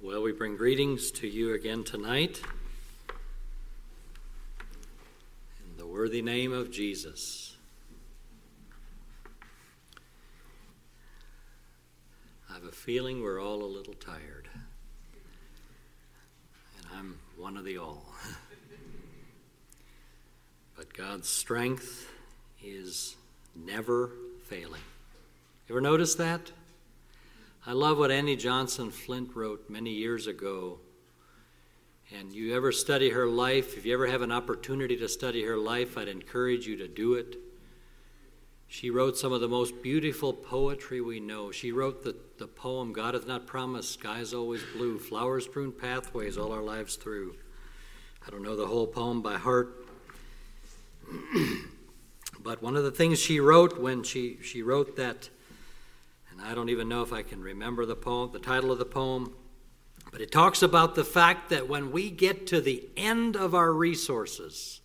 Well, we bring greetings to you again tonight. In the worthy name of Jesus. I have a feeling we're all a little tired. And I'm one of the all. but God's strength is never failing. You ever notice that? I love what Annie Johnson Flint wrote many years ago. And you ever study her life, if you ever have an opportunity to study her life, I'd encourage you to do it. She wrote some of the most beautiful poetry we know. She wrote the, the poem, God hath not promised, skies always blue, flowers strewn pathways all our lives through. I don't know the whole poem by heart. but one of the things she wrote when she, she wrote that and I don't even know if I can remember the poem, the title of the poem, but it talks about the fact that when we get to the end of our resources,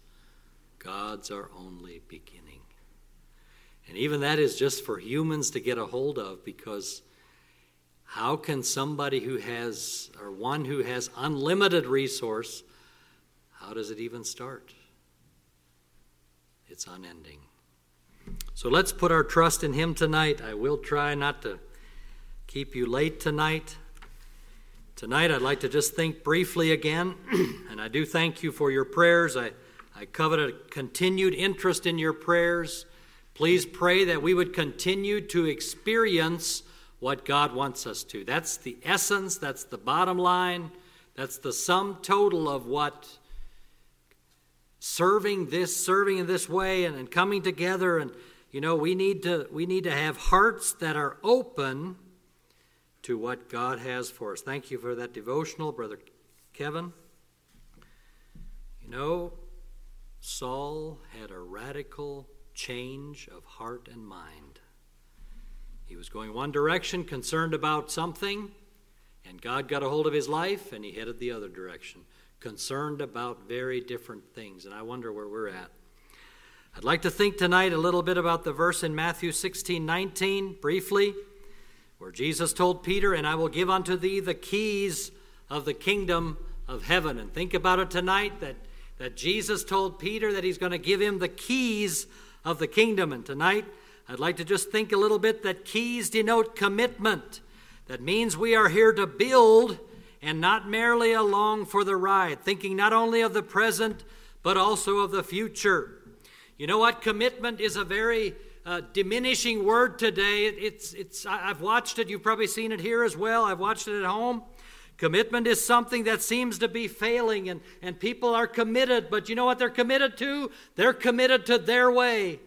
God's our only beginning. And even that is just for humans to get a hold of because how can somebody who has, or one who has unlimited resource, how does it even start? It's unending. So let's put our trust in Him tonight. I will try not to keep you late tonight. Tonight, I'd like to just think briefly again, and I do thank you for your prayers. I, I covet a continued interest in your prayers. Please pray that we would continue to experience what God wants us to. That's the essence, that's the bottom line, that's the sum total of what serving this, serving in this way, and, and coming together and you know, we need to we need to have hearts that are open to what God has for us. Thank you for that devotional, brother Kevin. You know, Saul had a radical change of heart and mind. He was going one direction, concerned about something, and God got a hold of his life and he headed the other direction, concerned about very different things. And I wonder where we're at. I'd like to think tonight a little bit about the verse in Matthew 16 19, briefly, where Jesus told Peter, And I will give unto thee the keys of the kingdom of heaven. And think about it tonight that, that Jesus told Peter that he's going to give him the keys of the kingdom. And tonight, I'd like to just think a little bit that keys denote commitment. That means we are here to build and not merely along for the ride, thinking not only of the present, but also of the future. You know what? Commitment is a very uh, diminishing word today. It, it's, it's, I've watched it. You've probably seen it here as well. I've watched it at home. Commitment is something that seems to be failing, and, and people are committed, but you know what they're committed to? They're committed to their way.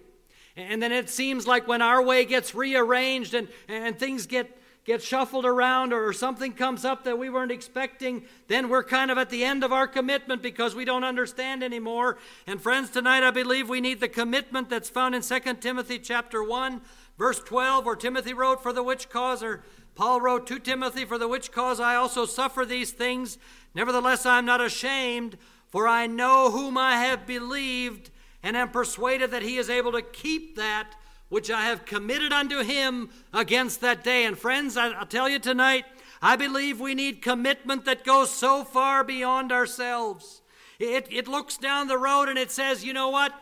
And then it seems like when our way gets rearranged and, and things get gets shuffled around or something comes up that we weren't expecting, then we're kind of at the end of our commitment because we don't understand anymore. And friends, tonight I believe we need the commitment that's found in 2 Timothy chapter 1, verse 12, where Timothy wrote, For the which cause, or Paul wrote to Timothy, For the which cause I also suffer these things. Nevertheless, I am not ashamed, for I know whom I have believed, and am persuaded that he is able to keep that which I have committed unto him against that day. And friends, I, will tell you tonight, I believe we need commitment that goes so far beyond ourselves. It, it looks down the road and it says, you know what?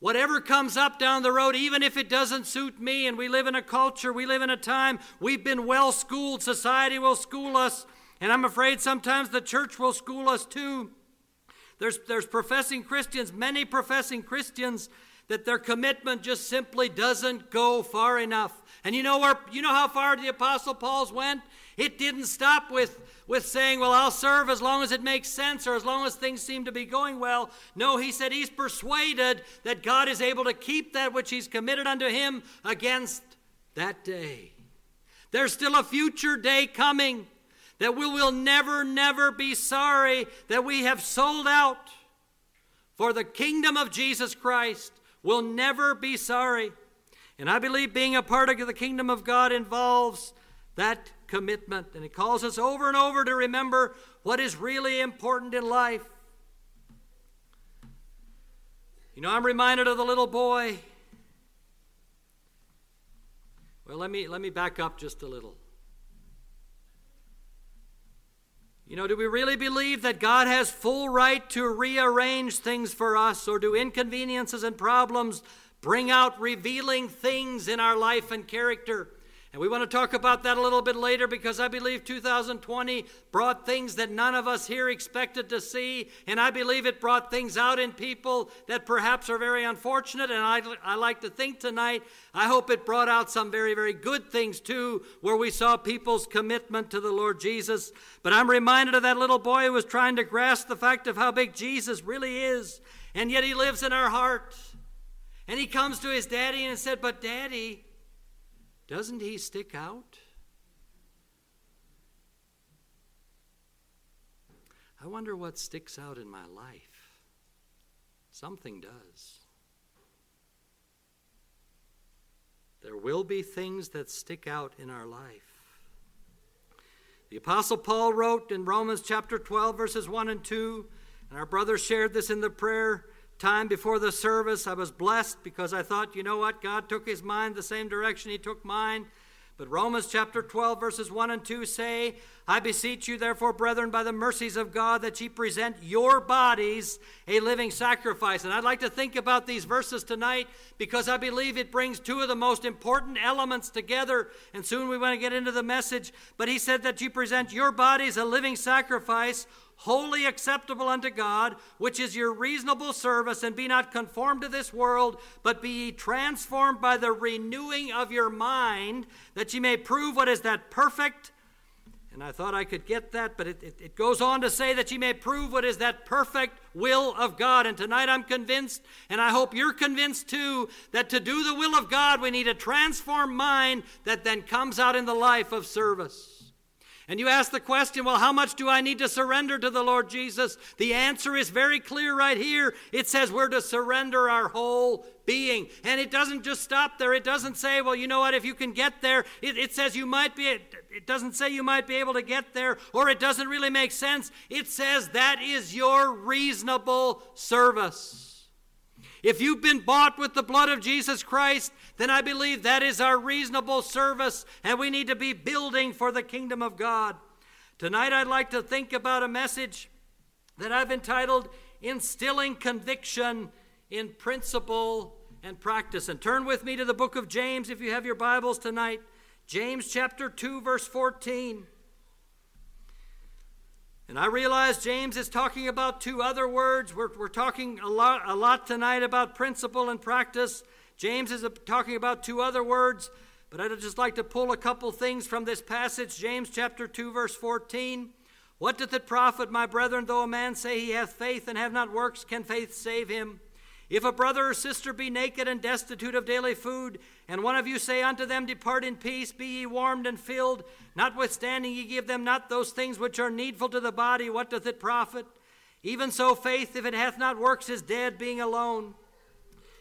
Whatever comes up down the road, even if it doesn't suit me, and we live in a culture, we live in a time, we've been well schooled, society will school us, and I'm afraid sometimes the church will school us too. There's, there's professing Christians, many professing Christians that their commitment just simply doesn't go far enough. And you know where you know how far the apostle Paul's went? It didn't stop with with saying, "Well, I'll serve as long as it makes sense or as long as things seem to be going well." No, he said he's persuaded that God is able to keep that which he's committed unto him against that day. There's still a future day coming that we will never never be sorry that we have sold out for the kingdom of Jesus Christ will never be sorry. And I believe being a part of the kingdom of God involves that commitment. And it calls us over and over to remember what is really important in life. You know, I'm reminded of the little boy. Well, let me, let me back up just a little. You know, do we really believe that God has full right to rearrange things for us, or do inconveniences and problems bring out revealing things in our life and character? And we want to talk about that a little bit later because I believe 2020 brought things that none of us here expected to see. And I believe it brought things out in people that perhaps are very unfortunate. And I, I like to think tonight, I hope it brought out some very, very good things too, where we saw people's commitment to the Lord Jesus. But I'm reminded of that little boy who was trying to grasp the fact of how big Jesus really is. And yet he lives in our heart. And he comes to his daddy and said, But daddy, doesn't he stick out? I wonder what sticks out in my life. Something does. There will be things that stick out in our life. The Apostle Paul wrote in Romans chapter 12, verses 1 and 2, and our brother shared this in the prayer time before the service, I was blessed because I thought, you know what? God took his mind the same direction he took mine. But Romans chapter 12, verses 1 and 2 say, I beseech you, therefore, brethren, by the mercies of God, that ye present your bodies a living sacrifice. And I'd like to think about these verses tonight because I believe it brings two of the most important elements together. And soon we want to get into the message. But he said that you present your bodies a living sacrifice, wholly acceptable unto God, which is your reasonable service, and be not conformed to this world, but be ye transformed by the renewing of your mind, that ye may prove what is that perfect. And I thought I could get that, but it, it, it, goes on to say that ye may prove what is that perfect will of God. And tonight I'm convinced, and I hope you're convinced too, that to do the will of God, we need a transformed mind that then comes out in the life of service. And you ask the question, well, how much do I need to surrender to the Lord Jesus? The answer is very clear right here. It says we're to surrender our whole being. And it doesn't just stop there. It doesn't say, well, you know what, if you can get there, it, it says you might be, it doesn't say you might be able to get there, or it doesn't really make sense. It says that is your reasonable service. If you've been bought with the blood of Jesus Christ, then I believe that is our reasonable service, and we need to be building for the kingdom of God. Tonight, I'd like to think about a message that I've entitled Instilling Conviction in Principle and Practice. And turn with me to the book of James if you have your Bibles tonight. James chapter 2, verse 14. And I realize James is talking about two other words. We're, we're talking a lot, a lot tonight about principle and practice. James is talking about two other words, but I'd just like to pull a couple things from this passage. James chapter 2, verse 14. What doth it profit, my brethren, though a man say he hath faith and have not works? Can faith save him? If a brother or sister be naked and destitute of daily food, and one of you say unto them, Depart in peace, be ye warmed and filled, notwithstanding ye give them not those things which are needful to the body, what doth it profit? Even so, faith, if it hath not works, is dead, being alone.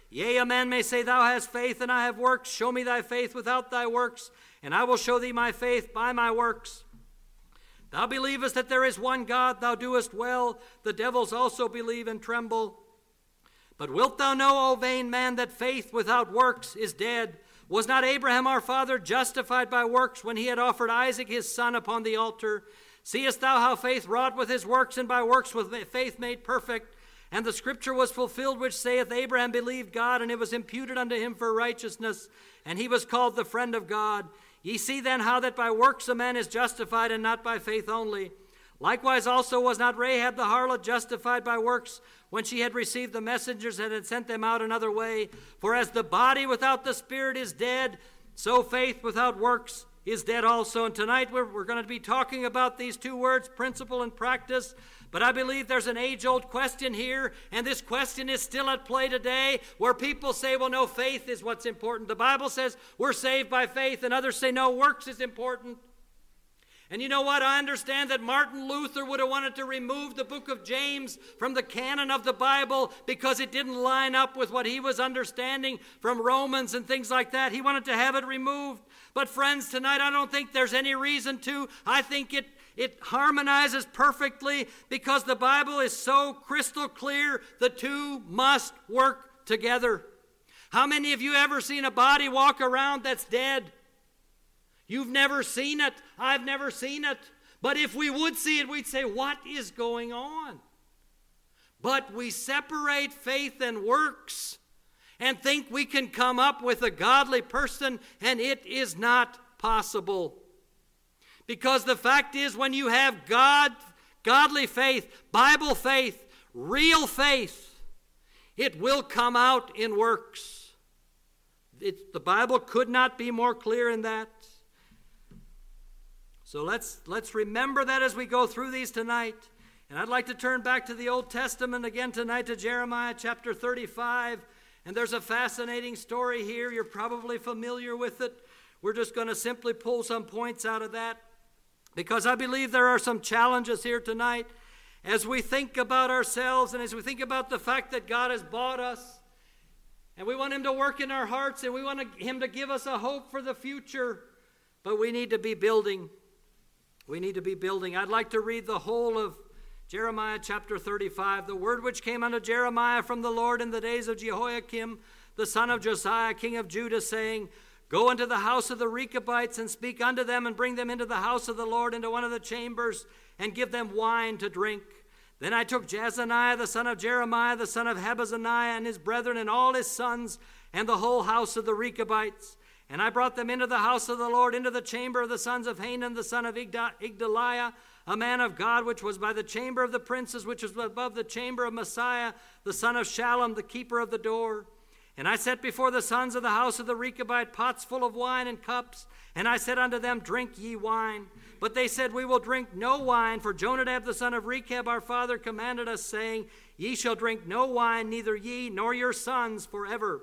Yea, a man may say, Thou hast faith, and I have works. Show me thy faith without thy works, and I will show thee my faith by my works. Thou believest that there is one God, thou doest well. The devils also believe and tremble. But wilt thou know, O vain man, that faith without works is dead? Was not Abraham our father justified by works when he had offered Isaac his son upon the altar? Seest thou how faith wrought with his works, and by works with faith made perfect? And the scripture was fulfilled which saith, Abraham believed God, and it was imputed unto him for righteousness, and he was called the friend of God. Ye see then how that by works a man is justified, and not by faith only. Likewise also was not Rahab the harlot justified by works when she had received the messengers and had sent them out another way. For as the body without the spirit is dead, so faith without works is dead also. And tonight we're, we're going to be talking about these two words, principle and practice. But I believe there's an age old question here, and this question is still at play today where people say, well, no, faith is what's important. The Bible says we're saved by faith, and others say, no, works is important. And you know what? I understand that Martin Luther would have wanted to remove the book of James from the canon of the Bible because it didn't line up with what he was understanding from Romans and things like that. He wanted to have it removed. But, friends, tonight I don't think there's any reason to. I think it, it harmonizes perfectly because the Bible is so crystal clear. The two must work together. How many of you ever seen a body walk around that's dead? You've never seen it. I've never seen it. But if we would see it, we'd say, What is going on? But we separate faith and works and think we can come up with a godly person, and it is not possible. Because the fact is, when you have God, godly faith, Bible faith, real faith, it will come out in works. It, the Bible could not be more clear in that. So let's, let's remember that as we go through these tonight. And I'd like to turn back to the Old Testament again tonight to Jeremiah chapter 35. And there's a fascinating story here. You're probably familiar with it. We're just going to simply pull some points out of that because I believe there are some challenges here tonight as we think about ourselves and as we think about the fact that God has bought us and we want Him to work in our hearts and we want Him to give us a hope for the future. But we need to be building. We need to be building. I'd like to read the whole of Jeremiah chapter 35. The word which came unto Jeremiah from the Lord in the days of Jehoiakim, the son of Josiah, king of Judah, saying, Go into the house of the Rechabites and speak unto them, and bring them into the house of the Lord, into one of the chambers, and give them wine to drink. Then I took Jaazaniah the son of Jeremiah, the son of Habaziniah, and his brethren, and all his sons, and the whole house of the Rechabites and I brought them into the house of the Lord, into the chamber of the sons of Hanan, the son of Igdaliah, a man of God, which was by the chamber of the princes, which was above the chamber of Maaseiah, the son of Shallum, the keeper of the door. And I set before the sons of the house of the Rechabite pots full of wine and cups. And I said unto them, Drink ye wine. But they said, We will drink no wine, for Jonadab the son of Rechab our father commanded us, saying, Ye shall drink no wine, neither ye nor your sons forever.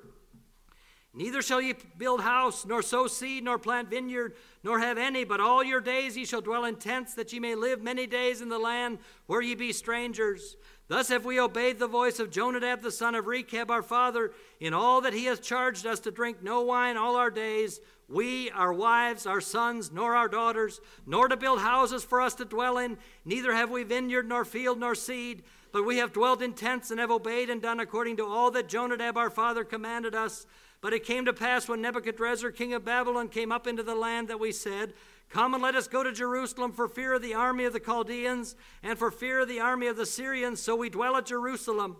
Neither shall ye build house, nor sow seed, nor plant vineyard, nor have any, but all your days ye shall dwell in tents, that ye may live many days in the land where ye be strangers. Thus have we obeyed the voice of Jonadab the son of Rechab our father, in all that he has charged us to drink no wine all our days, we, our wives, our sons, nor our daughters, nor to build houses for us to dwell in, neither have we vineyard, nor field, nor seed. But we have dwelt in tents and have obeyed and done according to all that Jonadab our father commanded us. But it came to pass when Nebuchadrezzar, king of Babylon, came up into the land that we said, Come and let us go to Jerusalem for fear of the army of the Chaldeans and for fear of the army of the Syrians, so we dwell at Jerusalem.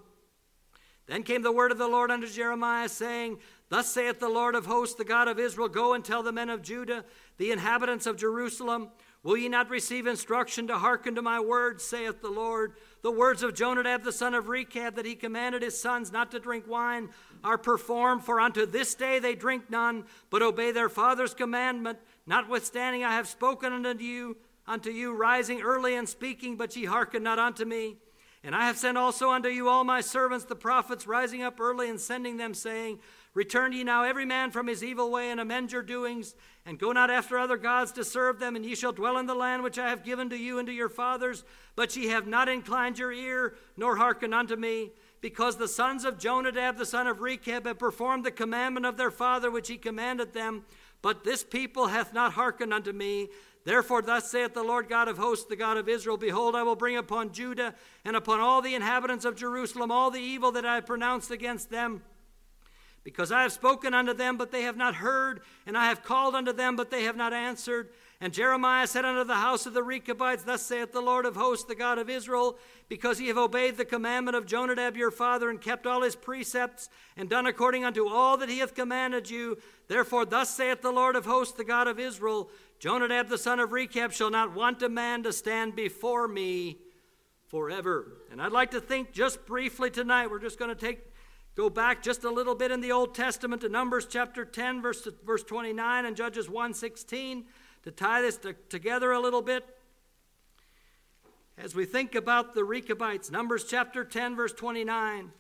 Then came the word of the Lord unto Jeremiah, saying, Thus saith the Lord of hosts, the God of Israel Go and tell the men of Judah, the inhabitants of Jerusalem, Will ye not receive instruction to hearken to my words, saith the Lord? The words of Jonadab the son of Rechab, that he commanded his sons not to drink wine, are performed, for unto this day they drink none, but obey their father's commandment. Notwithstanding, I have spoken unto you, unto you, rising early and speaking, but ye hearken not unto me. And I have sent also unto you all my servants, the prophets, rising up early and sending them, saying, Return ye now every man from his evil way, and amend your doings, and go not after other gods to serve them, and ye shall dwell in the land which I have given to you and to your fathers. But ye have not inclined your ear, nor hearkened unto me because the sons of Jonadab, the son of Rechab, have performed the commandment of their father which he commanded them. But this people hath not hearkened unto me. Therefore, thus saith the Lord God of hosts, the God of Israel Behold, I will bring upon Judah and upon all the inhabitants of Jerusalem all the evil that I have pronounced against them. Because I have spoken unto them, but they have not heard, and I have called unto them, but they have not answered. And Jeremiah said unto the house of the Rechabites, Thus saith the Lord of hosts, the God of Israel, because ye have obeyed the commandment of Jonadab your father, and kept all his precepts, and done according unto all that he hath commanded you. Therefore, thus saith the Lord of hosts, the God of Israel, Jonadab the son of Rechab shall not want a man to stand before me forever. And I'd like to think just briefly tonight, we're just going to take go back just a little bit in the Old Testament to Numbers chapter 10, verse, verse 29, and Judges 116 to tie this to, together a little bit, as we think about the Rechabites, Numbers chapter 10, verse 29.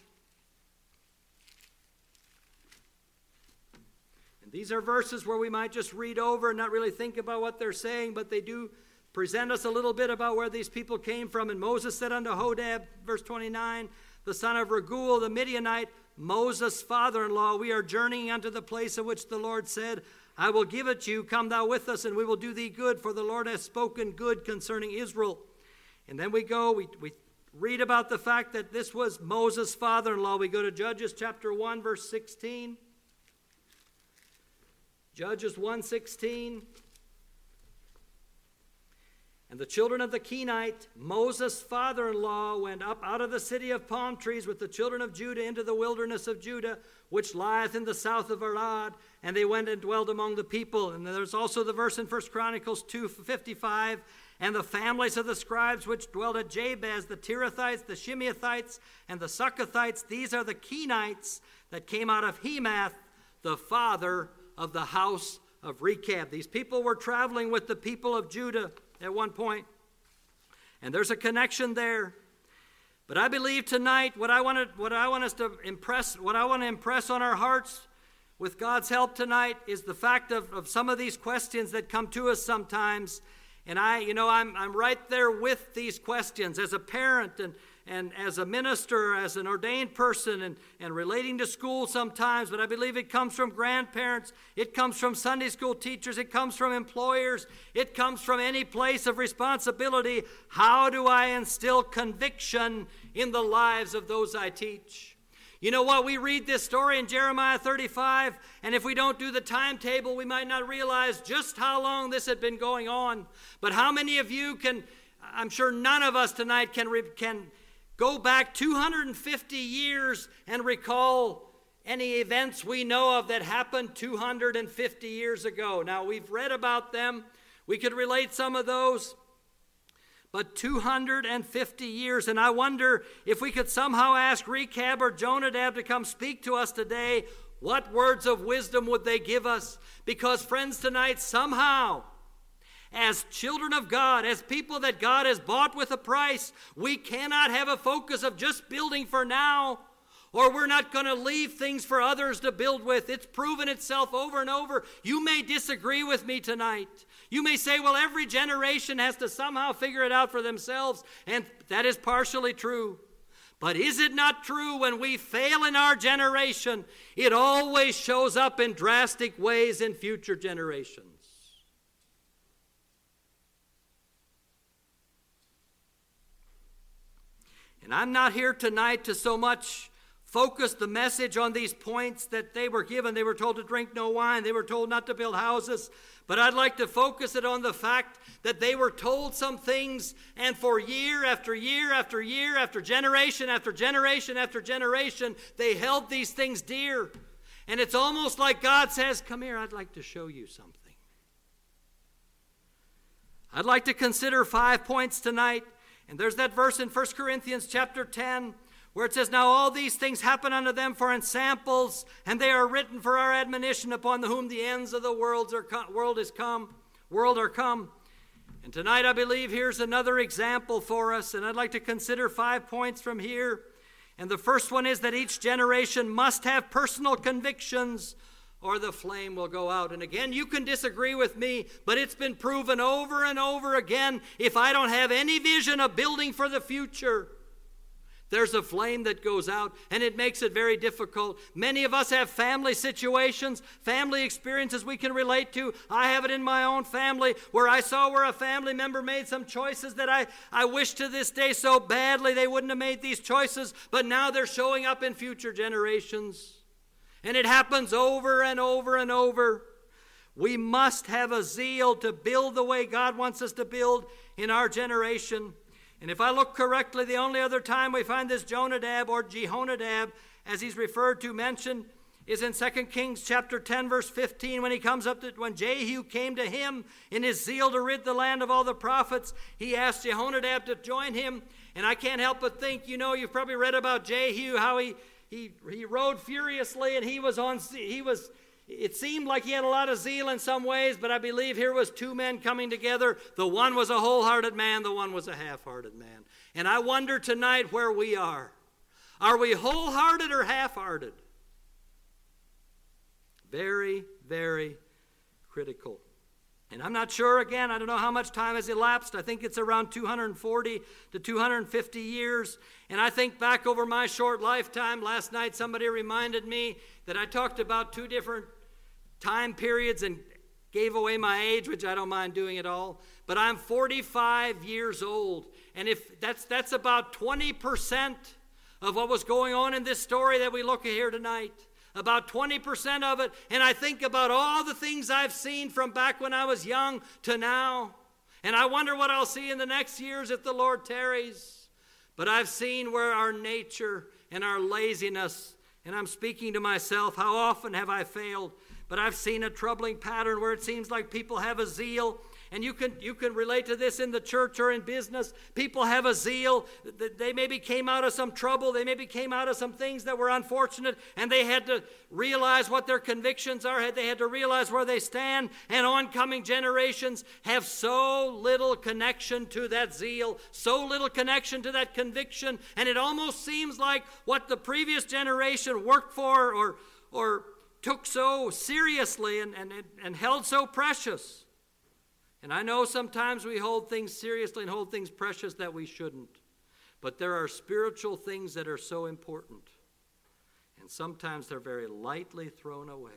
And these are verses where we might just read over and not really think about what they're saying, but they do present us a little bit about where these people came from. And Moses said unto Hobab, verse 29, the son of Raguel, the Midianite, Moses' father in law, We are journeying unto the place of which the Lord said, I will give it to you. Come thou with us, and we will do thee good, for the Lord has spoken good concerning Israel. And then we go, we, we read about the fact that this was Moses' father in law. We go to Judges chapter 1, verse 16. Judges 1 16. And the children of the Kenite, Moses' father in law, went up out of the city of palm trees with the children of Judah into the wilderness of Judah, which lieth in the south of Arad. And they went and dwelt among the people. And there's also the verse in 1 Chronicles 2 55 and the families of the scribes which dwelt at Jabez, the Tirathites, the Shimeathites, and the Suchathites. These are the Kenites that came out of Hemath, the father of the house of Rechab. These people were traveling with the people of Judah at one point. And there's a connection there. But I believe tonight what I want to, what I want us to impress, what I want to impress on our hearts with God's help tonight is the fact of, of some of these questions that come to us sometimes. And I, you know, I'm, I'm right there with these questions as a parent and, and as a minister, as an ordained person, and, and relating to school sometimes, but I believe it comes from grandparents, it comes from Sunday school teachers, it comes from employers, it comes from any place of responsibility. How do I instill conviction in the lives of those I teach? You know what? We read this story in Jeremiah 35, and if we don't do the timetable, we might not realize just how long this had been going on. But how many of you can, I'm sure none of us tonight can, can Go back 250 years and recall any events we know of that happened 250 years ago. Now, we've read about them, we could relate some of those, but 250 years. And I wonder if we could somehow ask Rechab or Jonadab to come speak to us today. What words of wisdom would they give us? Because, friends, tonight, somehow, as children of God, as people that God has bought with a price, we cannot have a focus of just building for now, or we're not going to leave things for others to build with. It's proven itself over and over. You may disagree with me tonight. You may say, well, every generation has to somehow figure it out for themselves, and that is partially true. But is it not true when we fail in our generation, it always shows up in drastic ways in future generations? And I'm not here tonight to so much focus the message on these points that they were given. They were told to drink no wine, they were told not to build houses. But I'd like to focus it on the fact that they were told some things, and for year after year after year, after generation after generation after generation, they held these things dear. And it's almost like God says, Come here, I'd like to show you something. I'd like to consider five points tonight and there's that verse in 1 Corinthians chapter 10 where it says, Now all these things happen unto them for ensamples, and they are written for our admonition upon whom the ends of the worlds are com- world is come, world are come. And tonight I believe here's another example for us, and I'd like to consider five points from here. And the first one is that each generation must have personal convictions or the flame will go out. And again, you can disagree with me, but it's been proven over and over again if I don't have any vision of building for the future, there's a flame that goes out, and it makes it very difficult. Many of us have family situations, family experiences we can relate to. I have it in my own family where I saw where a family member made some choices that I, I wish to this day so badly they wouldn't have made these choices, but now they're showing up in future generations. And it happens over and over and over. We must have a zeal to build the way God wants us to build in our generation. And if I look correctly, the only other time we find this Jonadab or Jehonadab, as he's referred to, mentioned, is in 2 Kings chapter 10, verse 15, when he comes up to when Jehu came to him in his zeal to rid the land of all the prophets, he asked Jehonadab to join him. And I can't help but think, you know, you've probably read about Jehu, how he he, he rode furiously and he was on, he was, it seemed like he had a lot of zeal in some ways, but I believe here was two men coming together. The one was a wholehearted man, the one was a half hearted man. And I wonder tonight where we are. Are we wholehearted or half hearted? Very, very critical. And I'm not sure, again, I don't know how much time has elapsed. I think it's around 240 to 250 years. And I think back over my short lifetime, last night somebody reminded me that I talked about two different time periods and gave away my age, which I don't mind doing at all. But I'm 45 years old. And if that's, that's about 20% of what was going on in this story that we look at here tonight about 20% of it, and I think about all the things I've seen from back when I was young to now. And I wonder what I'll see in the next years if the Lord tarries. But I've seen where our nature and our laziness, and I'm speaking to myself, how often have I failed? But I've seen a troubling pattern where it seems like people have a zeal and you can you can relate to this in the church or in business. People have a zeal they maybe came out of some trouble. They maybe came out of some things that were unfortunate and they had to realize what their convictions are. They had to realize where they stand. And oncoming generations have so little connection to that zeal so little connection to that conviction. And it almost seems like what the previous generation worked for or or took so seriously and, and, and held so precious and I know sometimes we hold things seriously and hold things precious that we shouldn't. But there are spiritual things that are so important. And sometimes they're very lightly thrown away.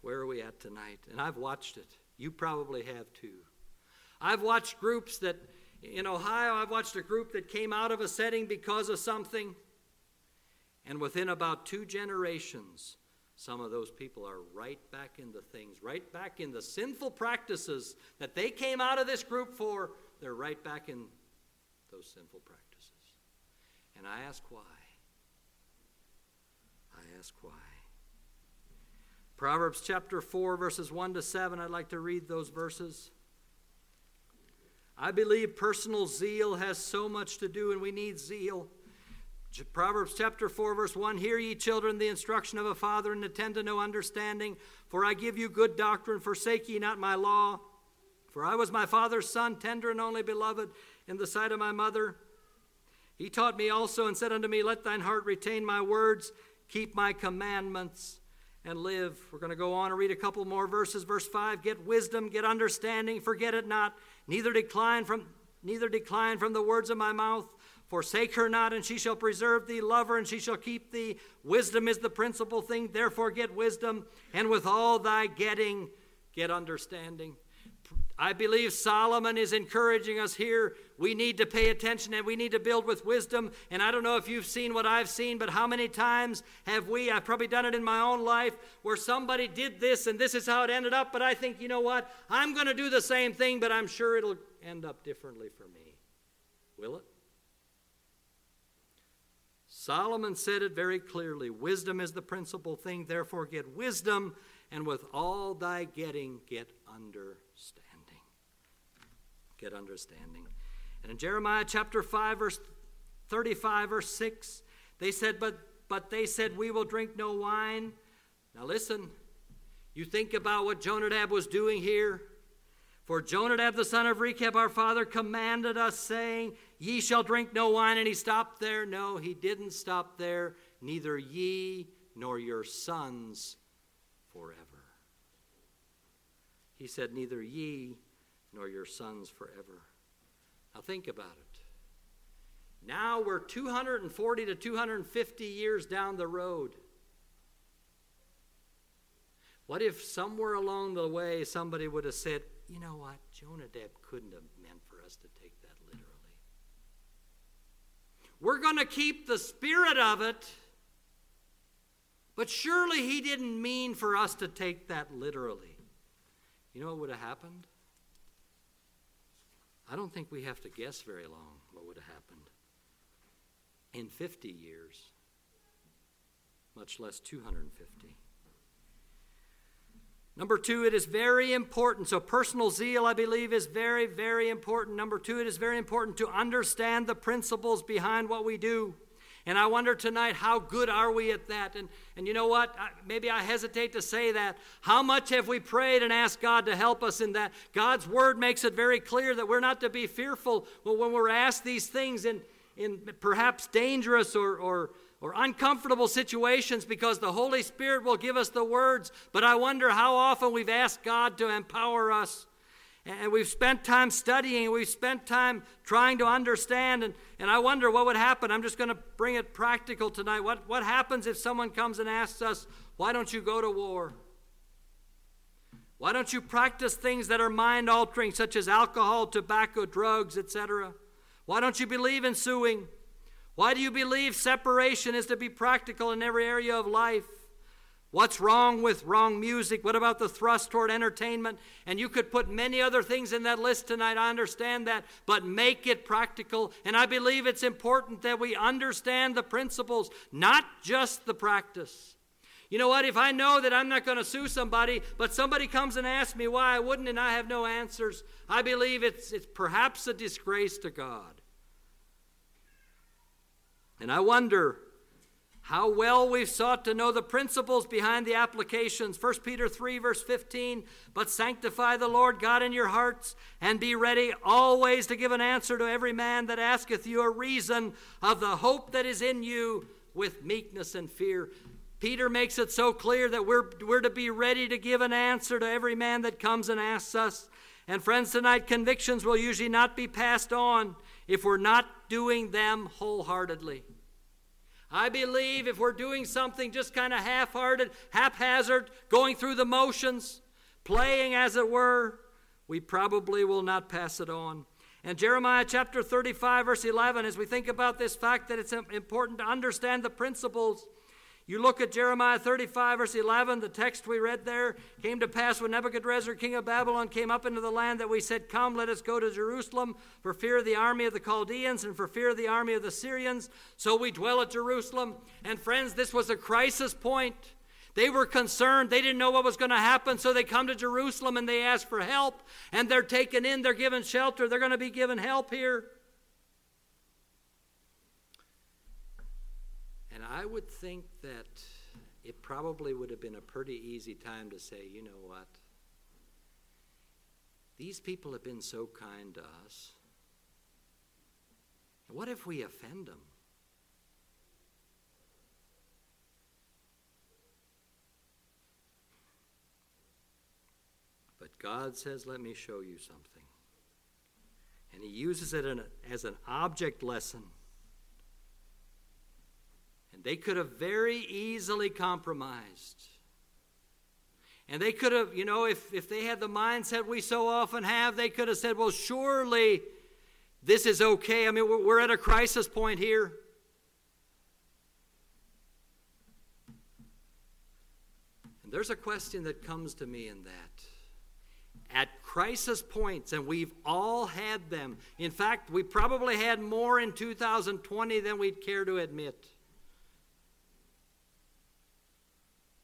Where are we at tonight? And I've watched it. You probably have too. I've watched groups that, in Ohio, I've watched a group that came out of a setting because of something. And within about two generations, some of those people are right back in the things, right back in the sinful practices that they came out of this group for. They're right back in those sinful practices. And I ask why. I ask why. Proverbs chapter 4, verses 1 to 7. I'd like to read those verses. I believe personal zeal has so much to do, and we need zeal. Proverbs chapter 4, verse 1 Hear ye, children, the instruction of a father, and attend to know understanding. For I give you good doctrine, forsake ye not my law. For I was my father's son, tender and only beloved in the sight of my mother. He taught me also and said unto me, Let thine heart retain my words, keep my commandments, and live. We're going to go on and read a couple more verses. Verse 5 Get wisdom, get understanding, forget it not, neither decline from neither decline from the words of my mouth. Forsake her not, and she shall preserve thee. Love her, and she shall keep thee. Wisdom is the principal thing. Therefore, get wisdom, and with all thy getting, get understanding. I believe Solomon is encouraging us here. We need to pay attention and we need to build with wisdom. And I don't know if you've seen what I've seen, but how many times have we, I've probably done it in my own life, where somebody did this and this is how it ended up, but I think, you know what? I'm going to do the same thing, but I'm sure it'll end up differently for me. Will it? Solomon said it very clearly Wisdom is the principal thing, therefore get wisdom, and with all thy getting, get understanding. Get understanding. And in Jeremiah chapter 5, verse 35, verse 6, they said, But, but they said, We will drink no wine. Now listen, you think about what Jonadab was doing here. For Jonadab the son of Rechab, our father, commanded us, saying, Ye shall drink no wine. And he stopped there. No, he didn't stop there. Neither ye nor your sons forever. He said, Neither ye nor your sons forever. Now think about it. Now we're 240 to 250 years down the road. What if somewhere along the way somebody would have said, you know what? Jonadab couldn't have meant for us to take that literally. We're going to keep the spirit of it, but surely he didn't mean for us to take that literally. You know what would have happened? I don't think we have to guess very long what would have happened. In 50 years, much less 250. Number two, it is very important. So, personal zeal, I believe, is very, very important. Number two, it is very important to understand the principles behind what we do. And I wonder tonight, how good are we at that? And, and you know what? Maybe I hesitate to say that. How much have we prayed and asked God to help us in that? God's word makes it very clear that we're not to be fearful when we're asked these things in, in perhaps dangerous or, or or uncomfortable situations because the Holy Spirit will give us the words. But I wonder how often we've asked God to empower us. And we've spent time studying, we've spent time trying to understand, and, and I wonder what would happen. I'm just going to bring it practical tonight. What, what happens if someone comes and asks us, Why don't you go to war? Why don't you practice things that are mind altering, such as alcohol, tobacco, drugs, etc.? Why don't you believe in suing? Why do you believe separation is to be practical in every area of life? What's wrong with wrong music? What about the thrust toward entertainment? And you could put many other things in that list tonight. I understand that. But make it practical. And I believe it's important that we understand the principles, not just the practice. You know what? If I know that I'm not going to sue somebody, but somebody comes and asks me why I wouldn't and I have no answers, I believe it's, it's perhaps a disgrace to God. And I wonder how well we've sought to know the principles behind the applications. 1 Peter 3, verse 15. But sanctify the Lord God in your hearts, and be ready always to give an answer to every man that asketh you a reason of the hope that is in you with meekness and fear. Peter makes it so clear that we're, we're to be ready to give an answer to every man that comes and asks us. And friends, tonight, convictions will usually not be passed on if we're not doing them wholeheartedly. I believe if we're doing something just kind of half hearted, haphazard, going through the motions, playing as it were, we probably will not pass it on. And Jeremiah chapter 35, verse 11, as we think about this fact that it's important to understand the principles you look at Jeremiah 35, verse 11, the text we read there came to pass when Nebuchadnezzar, king of Babylon, came up into the land that we said, Come, let us go to Jerusalem for fear of the army of the Chaldeans and for fear of the army of the Syrians. So we dwell at Jerusalem. And friends, this was a crisis point. They were concerned. They didn't know what was going to happen, so they come to Jerusalem and they ask for help. And they're taken in, they're given shelter, they're going to be given help here. And I would think that it probably would have been a pretty easy time to say, you know what? These people have been so kind to us. what if we offend them? But God says, let me show you something. And He uses it as an object lesson and they could have very easily compromised. And they could have, you know, if, if they had the mindset we so often have, they could have said, well, surely this is okay. I mean, we're, we're at a crisis point here. And there's a question that comes to me in that. At crisis points, and we've all had them. In fact, we probably had more in 2020 than we'd care to admit.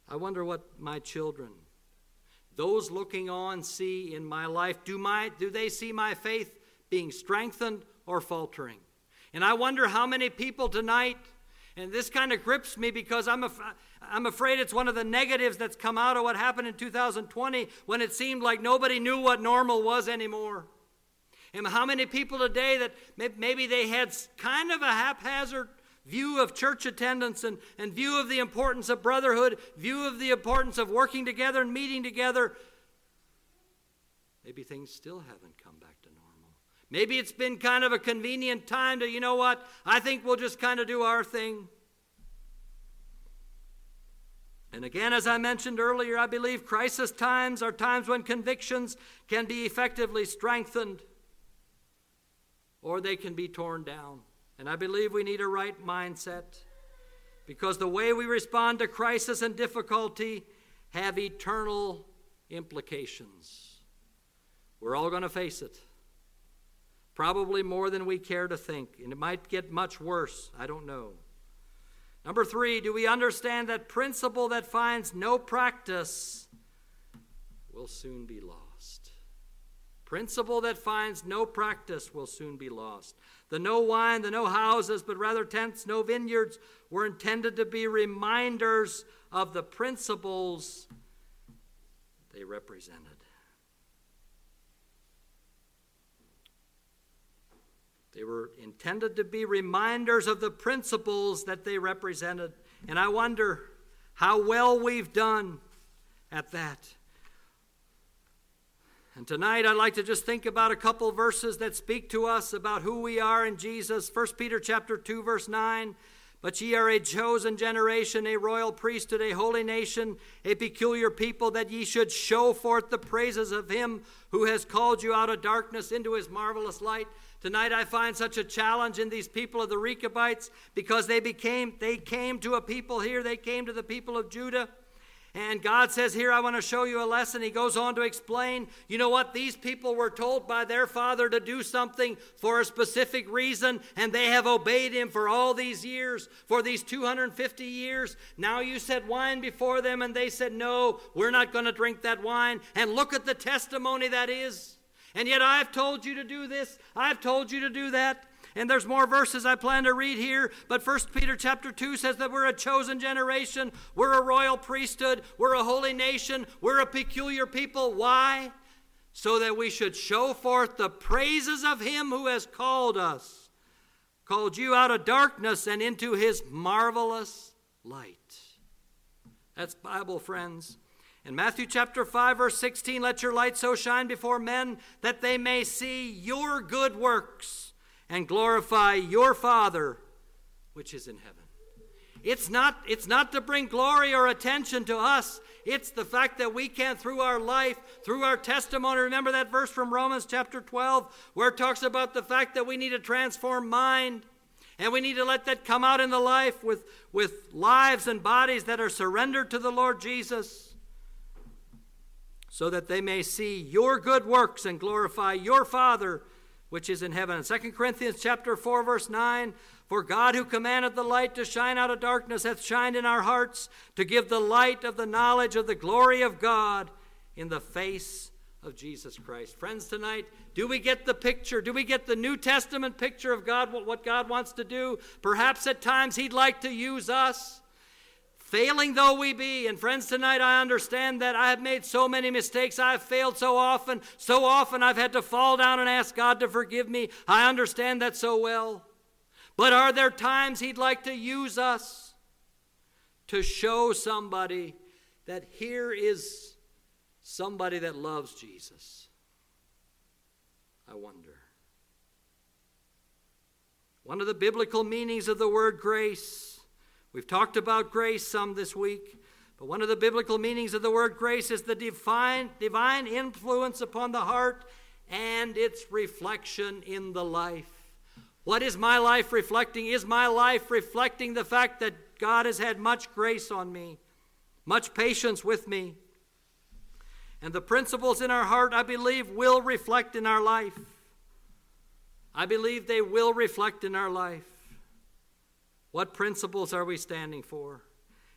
I wonder what my children, those looking on, see in my life. Do, my, do they see my faith being strengthened or faltering? And I wonder how many people tonight, and this kind of grips me because I'm, af- I'm afraid it's one of the negatives that's come out of what happened in 2020 when it seemed like nobody knew what normal was anymore. And how many people today that maybe they had kind of a haphazard view of church attendance and, and view of the importance of brotherhood, view of the importance of working together and meeting together, maybe things still haven't come back to normal. Maybe it's been kind of a convenient time to, you know what, I think we'll just kind of do our thing. And again, as I mentioned earlier, I believe crisis times are times when convictions can be effectively strengthened or they can be torn down. And I believe we need a right mindset because the way we respond to crisis and difficulty have eternal implications. We're all going to face it. Probably more than we care to think. And it might get much worse. I don't know. Number three, do we understand that principle that finds no practice will soon be lost? Principle that finds no practice will soon be lost. The no wine, the no houses, but rather tents, no vineyards, were intended to be reminders of the principles they represented. They were intended to be reminders of the principles that they represented. And I wonder how well we've done at that. And tonight I'd like to just think about a couple verses that speak to us about who we are in Jesus. 1 Peter chapter 2 verse 9. But ye are a chosen generation, a royal priesthood, a holy nation, a peculiar people, that ye should show forth the praises of him who has called you out of darkness into his marvelous light. Tonight I find such a challenge in these people of the Rechabites because they became they came to a people here, they came to the people of Judah And God says, Here, I want to show you a lesson. He goes on to explain, you know what? These people were told by their father to do something for a specific reason, and they have obeyed him for all these years, for these 250 years. Now you set wine before them, and they said, No, we're not going to drink that wine. And look at the testimony that is. And yet I've told you to do this, I've told you to do that. And there's more verses I plan to read here, but First Peter chapter 2 says that we're a chosen generation, we're a royal priesthood, we're a holy nation, we're a peculiar people. Why? So that we should show forth the praises of him who has called us, called you out of darkness and into his marvelous light. That's Bible, friends. In Matthew chapter 5, verse 16, let your light so shine before men that they may see your good works and glorify your Father which is in heaven. It's not, it's not to bring glory or attention to us. It's the fact that we can, through our life, through our testimony. Remember that verse from Romans chapter 12, where it talks about the fact that we need a transformed mind. And we need to let that come out in the life with, with lives and bodies that are surrendered to the Lord Jesus, so that they may see your good works and glorify your Father which is in heaven. In 2 Corinthians chapter 4, verse 9, for God who commanded the light to shine out of darkness hath shined in our hearts to give the light of the knowledge of the glory of God in the face of Jesus Christ. Friends, tonight, do we get the picture? Do we get the New Testament picture of God, what God wants to do? Perhaps at times He'd like to use us. Failing though we be, and friends, tonight I understand that I have made so many mistakes. I've failed so often. So often I've had to fall down and ask God to forgive me. I understand that so well. But are there times He'd like to use us to show somebody that here is somebody that loves Jesus? I wonder. One of the biblical meanings of the word grace We've talked about grace some this week, but one of the biblical meanings of the word grace is the divine, divine influence upon the heart and its reflection in the life. What is my life reflecting? Is my life reflecting the fact that God has had much grace on me, much patience with me? And the principles in our heart, I believe, will reflect in our life. I believe they will reflect in our life. What principles are we standing for?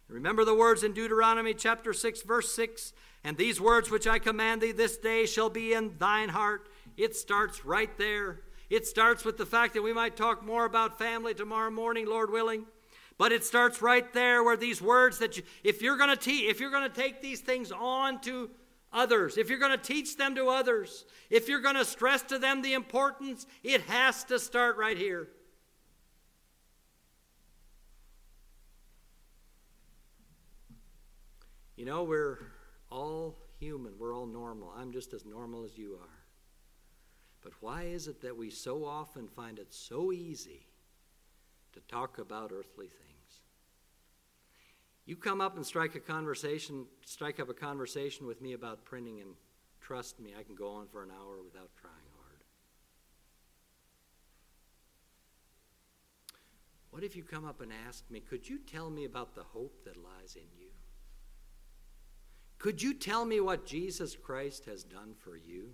Remember the words in Deuteronomy chapter 6, verse 6 and these words which I command thee this day shall be in thine heart. It starts right there. It starts with the fact that we might talk more about family tomorrow morning, Lord willing. But it starts right there where these words that you, if you're going to teach, if you're going to take these things on to others, if you're going to teach them to others, if you're going to stress to them the importance, it has to start right here. Know, we're all human, we're all normal. I'm just as normal as you are. But why is it that we so often find it so easy to talk about earthly things? You come up and strike a conversation, strike up a conversation with me about printing, and trust me, I can go on for an hour without trying hard. What if you come up and ask me, could you tell me about the hope that lies in you? Could you tell me what Jesus Christ has done for you?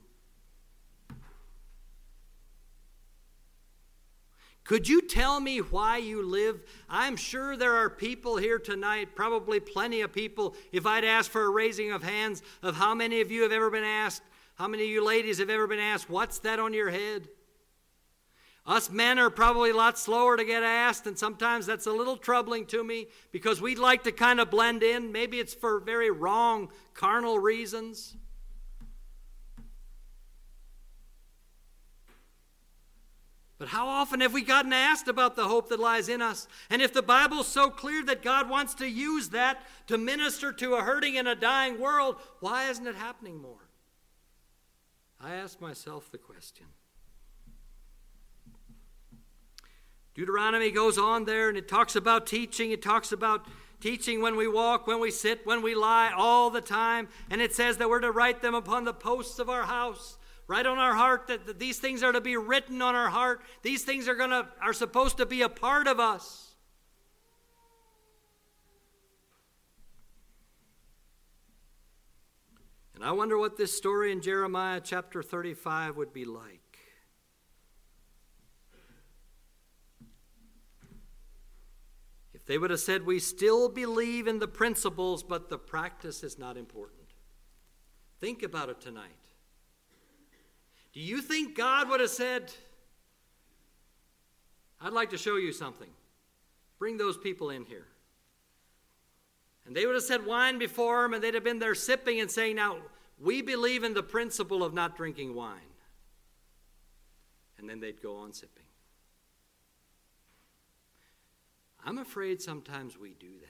Could you tell me why you live? I'm sure there are people here tonight, probably plenty of people. If I'd ask for a raising of hands of how many of you have ever been asked, how many of you ladies have ever been asked, what's that on your head? Us men are probably a lot slower to get asked, and sometimes that's a little troubling to me because we'd like to kind of blend in. Maybe it's for very wrong, carnal reasons. But how often have we gotten asked about the hope that lies in us? And if the Bible's so clear that God wants to use that to minister to a hurting and a dying world, why isn't it happening more? I ask myself the question. Deuteronomy goes on there and it talks about teaching. It talks about teaching when we walk, when we sit, when we lie, all the time. And it says that we're to write them upon the posts of our house. Write on our heart that, that these things are to be written on our heart. These things are gonna are supposed to be a part of us. And I wonder what this story in Jeremiah chapter 35 would be like. If they would have said, We still believe in the principles, but the practice is not important. Think about it tonight. Do you think God would have said, I'd like to show you something? Bring those people in here. And they would have said wine before them, and they'd have been there sipping and saying, Now, we believe in the principle of not drinking wine. And then they'd go on sipping. I'm afraid sometimes we do that.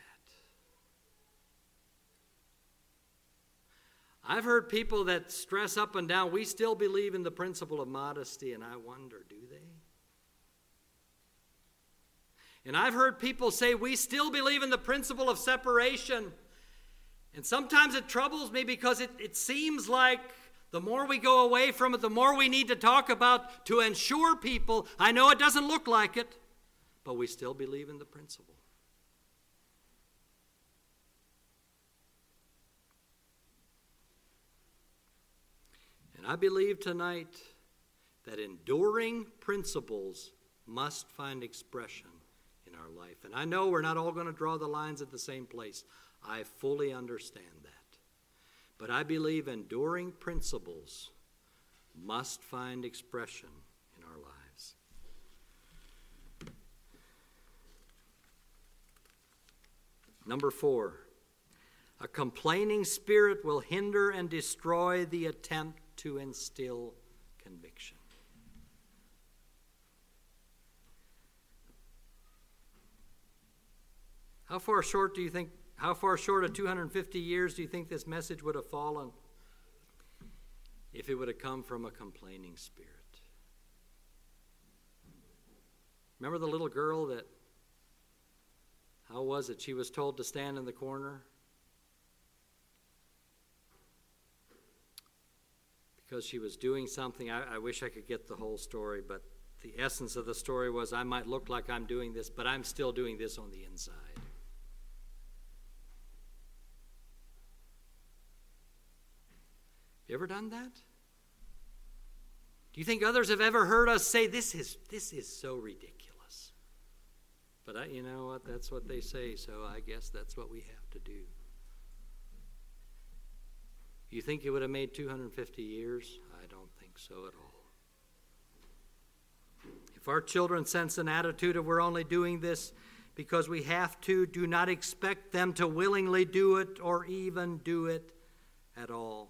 I've heard people that stress up and down, we still believe in the principle of modesty, and I wonder, do they? And I've heard people say, we still believe in the principle of separation. And sometimes it troubles me because it, it seems like the more we go away from it, the more we need to talk about to ensure people. I know it doesn't look like it, but we still believe in the principle. And I believe tonight that enduring principles must find expression in our life. And I know we're not all going to draw the lines at the same place. I fully understand that. But I believe enduring principles must find expression in our lives. Number four, a complaining spirit will hinder and destroy the attempt to instill conviction. How far short do you think, how far short of 250 years do you think this message would have fallen if it would have come from a complaining spirit? Remember the little girl that, how was it? She was told to stand in the corner. Because she was doing something. I, I wish I could get the whole story, but the essence of the story was I might look like I'm doing this, but I'm still doing this on the inside. You ever done that? Do you think others have ever heard us say, This is, this is so ridiculous? But I, you know what? That's what they say, so I guess that's what we have to do. You think it would have made 250 years? I don't think so at all. If our children sense an attitude of we're only doing this because we have to, do not expect them to willingly do it or even do it at all.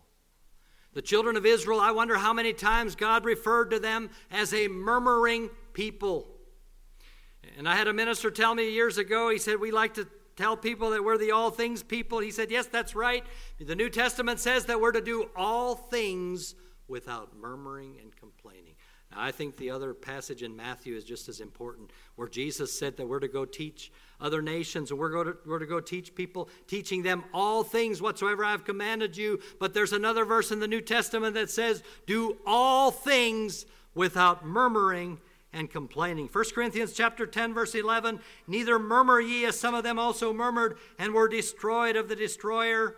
The children of Israel, I wonder how many times God referred to them as a murmuring people. And I had a minister tell me years ago, he said, We like to tell people that we're the all things people. He said, Yes, that's right. The New Testament says that we're to do all things without murmuring and complaining. Now, I think the other passage in Matthew is just as important, where Jesus said that we're to go teach other nations, and we're to, we're to go teach people, teaching them all things whatsoever I have commanded you. But there's another verse in the New Testament that says, Do all things without murmuring and complaining. 1 Corinthians chapter 10 verse 11, neither murmur ye as some of them also murmured and were destroyed of the destroyer.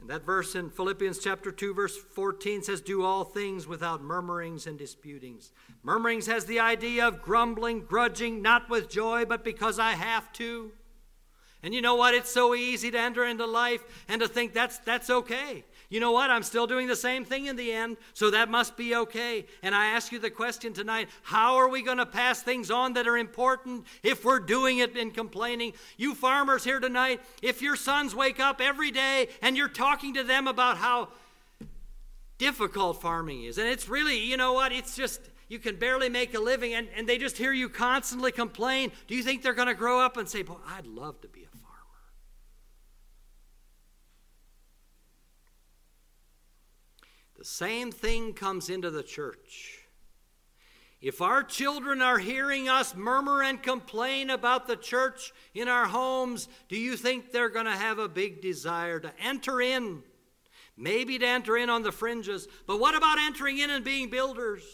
And that verse in Philippians chapter 2 verse 14 says do all things without murmurings and disputings. Murmurings has the idea of grumbling, grudging, not with joy, but because I have to. And you know what? It's so easy to enter into life and to think that's that's okay. You know what? I'm still doing the same thing in the end, so that must be okay. And I ask you the question tonight how are we going to pass things on that are important if we're doing it in complaining? You farmers here tonight, if your sons wake up every day and you're talking to them about how difficult farming is, and it's really, you know what? It's just. You can barely make a living, and, and they just hear you constantly complain. Do you think they're going to grow up and say, Boy, I'd love to be a The same thing comes into the church. If our children are hearing us murmur and complain about the church in our homes, do you think they're going to have a big desire to enter in? Maybe to enter in on the fringes, but what about entering in and being builders?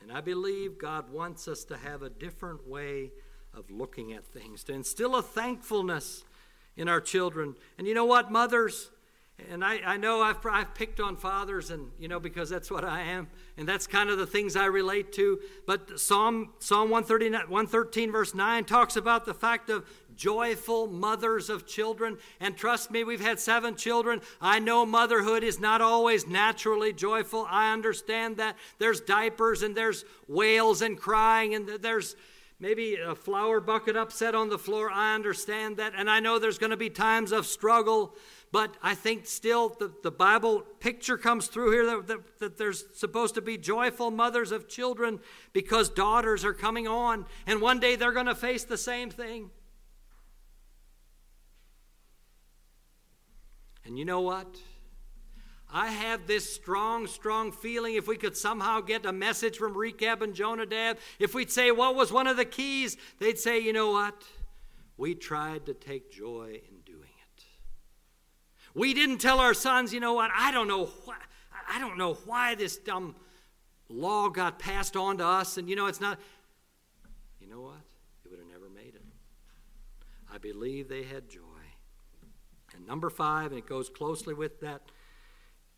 And I believe God wants us to have a different way of looking at things, to instill a thankfulness in our children. And you know what, mothers? And I, I know I've, I've picked on fathers, and you know, because that's what I am, and that's kind of the things I relate to. But Psalm, Psalm 113, verse 9, talks about the fact of joyful mothers of children. And trust me, we've had seven children. I know motherhood is not always naturally joyful. I understand that. There's diapers, and there's wails and crying, and there's maybe a flower bucket upset on the floor. I understand that. And I know there's going to be times of struggle. But I think still the, the Bible picture comes through here that, that, that, there's supposed to be joyful mothers of children because daughters are coming on, and one day they're going to face the same thing. And you know what? I have this strong, strong feeling if we could somehow get a message from Rechab and Jonadab, if we'd say, What was one of the keys? They'd say, You know what? We tried to take joy in doing it. we didn't tell our sons, you know what, I don't know why, I don't know why this dumb law got passed on to us, and you know, it's not. You know what? It would have never made it. I believe they had joy. And number five, and it goes closely with that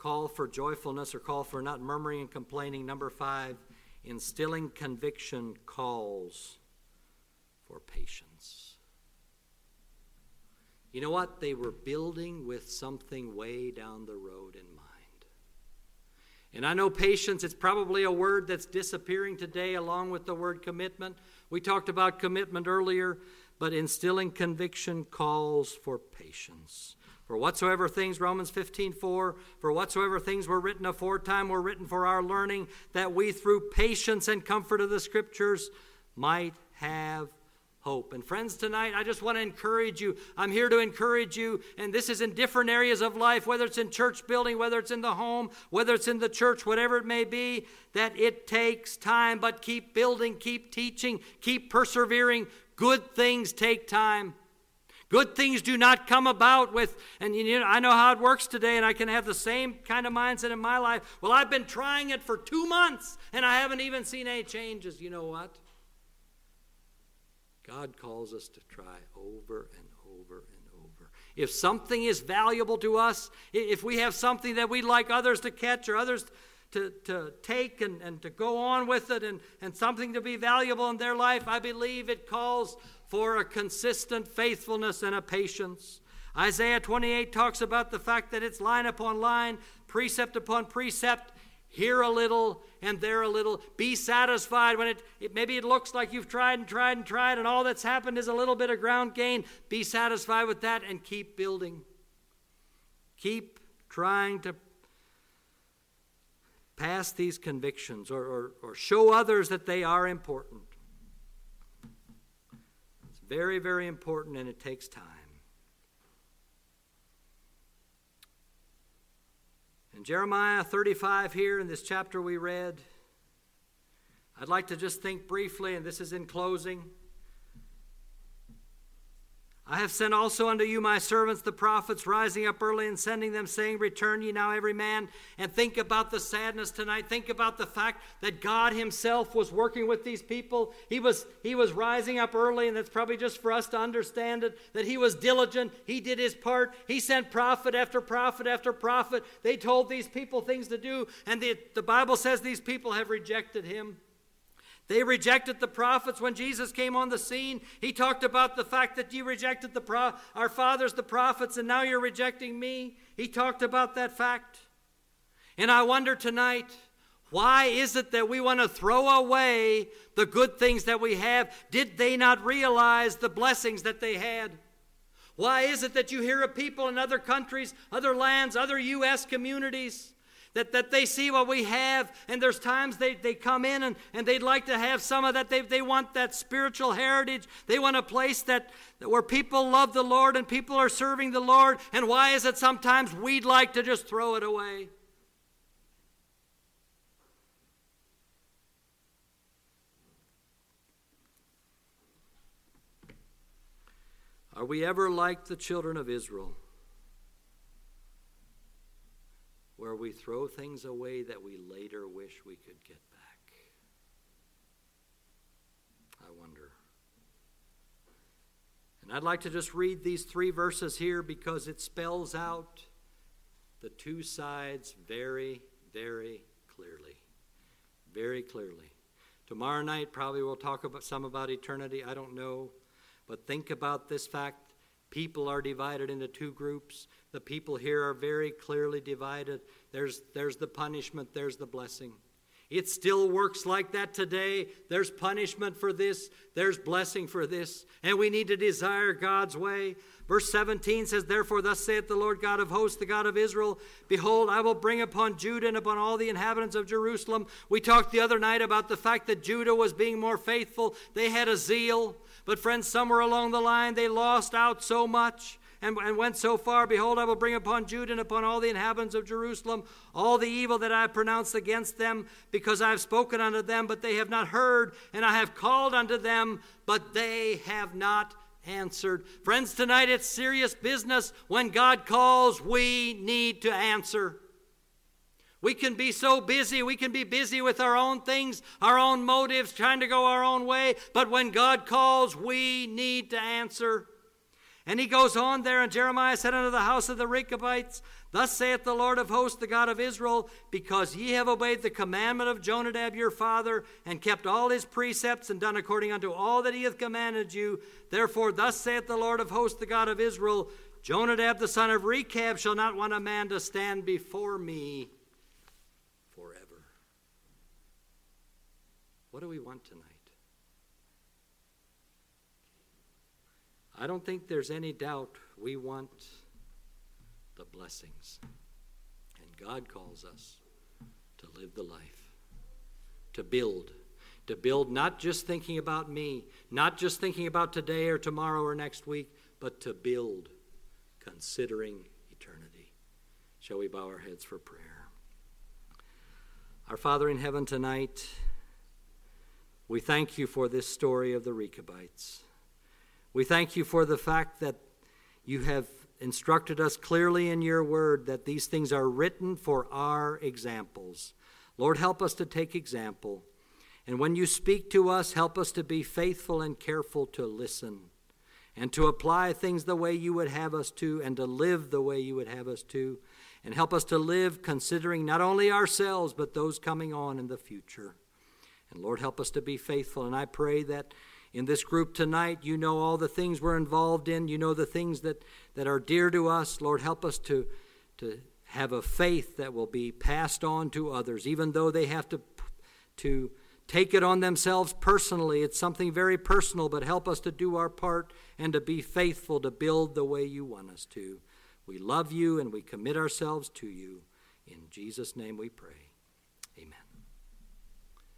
call for joyfulness or call for not murmuring and complaining. Number five, instilling conviction calls for patience. You know what? They were building with something way down the road in mind. And I know patience, it's probably a word that's disappearing today along with the word commitment. We talked about commitment earlier, but instilling conviction calls for patience. For whatsoever things, Romans 15, 4, for whatsoever things were written aforetime were written for our learning, that we through patience and comfort of the Scriptures might have hope. And friends, tonight I just want to encourage you. I'm here to encourage you, and this is in different areas of life, whether it's in church building, whether it's in the home, whether it's in the church, whatever it may be, that it takes time, but keep building, keep teaching, keep persevering. Good things take time. Good things do not come about with, and you know, I know how it works today, and I can have the same kind of mindset in my life. Well, I've been trying it for two months, and I haven't even seen any changes. You know what? God calls us to try over and over and over. If something is valuable to us, if we have something that we'd like others to catch or others to, to take and, and to go on with it and, and something to be valuable in their life, I believe it calls for a consistent faithfulness and a patience. Isaiah 28 talks about the fact that it's line upon line, precept upon precept, here a little and there a little. Be satisfied when it, it, maybe it looks like you've tried and tried and tried, and all that's happened is a little bit of ground gain. Be satisfied with that and keep building. Keep trying to pass these convictions or, or, or show others that they are important. Very, very important and it takes time. In Jeremiah 35, here in this chapter we read, I'd like to just think briefly, and this is in closing. I have sent also unto you my servants the prophets, rising up early and sending them, saying, Return ye now every man. And think about the sadness tonight. Think about the fact that God Himself was working with these people. He was, he was rising up early, and that's probably just for us to understand it, that He was diligent. He did His part. He sent prophet after prophet after prophet. They told these people things to do, and the, the Bible says these people have rejected Him. They rejected the prophets when Jesus came on the scene. He talked about the fact that you rejected the pro- our fathers, the prophets, and now you're rejecting me. He talked about that fact. And I wonder tonight, why is it that we want to throw away the good things that we have? Did they not realize the blessings that they had? Why is it that you hear of people in other countries, other lands, other U.S. communities? That, that they see what we have, and there's times they, they come in and, and they'd like to have some of that. They, they want that spiritual heritage. They want a place that, that where people love the Lord and people are serving the Lord. And why is it sometimes we'd like to just throw it away? Are we ever like the children of Israel? where we throw things away that we later wish we could get back. I wonder. And I'd like to just read these three verses here because it spells out the two sides very, very clearly. Very clearly. Tomorrow night, probably we'll talk about some about eternity. I don't know. But think about this fact people are divided into two groups. The people here are very clearly divided. There's, there's the punishment, there's the blessing. It still works like that today. There's punishment for this, there's blessing for this, and we need to desire God's way. Verse 17 says, Therefore, thus saith the Lord God of hosts, the God of Israel Behold, I will bring upon Judah and upon all the inhabitants of Jerusalem. We talked the other night about the fact that Judah was being more faithful, they had a zeal. But, friends, somewhere along the line, they lost out so much and, and went so far Behold, I will bring upon Judah and upon all the inhabitants of Jerusalem all the evil that I have pronounced against them, because I have spoken unto them, but they have not heard, and I have called unto them, but they have not answered. Friends, tonight it's serious business. When God calls, we need to answer. We can be so busy. We can be busy with our own things, our own motives, trying to go our own way. But when God calls, we need to answer. And he goes on there, and Jeremiah said unto the house of the Rechabites, Thus saith the Lord of hosts, the God of Israel, because ye have obeyed the commandment of Jonadab your father, and kept all his precepts, and done according unto all that he hath commanded you, therefore thus saith the Lord of hosts, the God of Israel, Jonadab the son of Rechab shall not want a man to stand before me forever. What do we want tonight? I don't think there's any doubt we want the blessings. And God calls us to live the life, to build. To build not just thinking about me, not just thinking about today or tomorrow or next week, but to build considering eternity. Shall we bow our heads for prayer? Our Father in heaven tonight, we thank you for this story of the Rechabites. We thank you for the fact that you have instructed us clearly in your word that these things are written for our examples. Lord, help us to take example. And when you speak to us, help us to be faithful and careful to listen and to apply things the way you would have us to and to live the way you would have us to. And help us to live considering not only ourselves, but those coming on in the future. And Lord, help us to be faithful. And I pray that in this group tonight. You know all the things we're involved in. You know the things that, that are dear to us. Lord, help us to, to have a faith that will be passed on to others, even though they have to, to take it on themselves personally. It's something very personal, but help us to do our part and to be faithful to build the way you want us to. We love you and we commit ourselves to you. In Jesus' name we pray.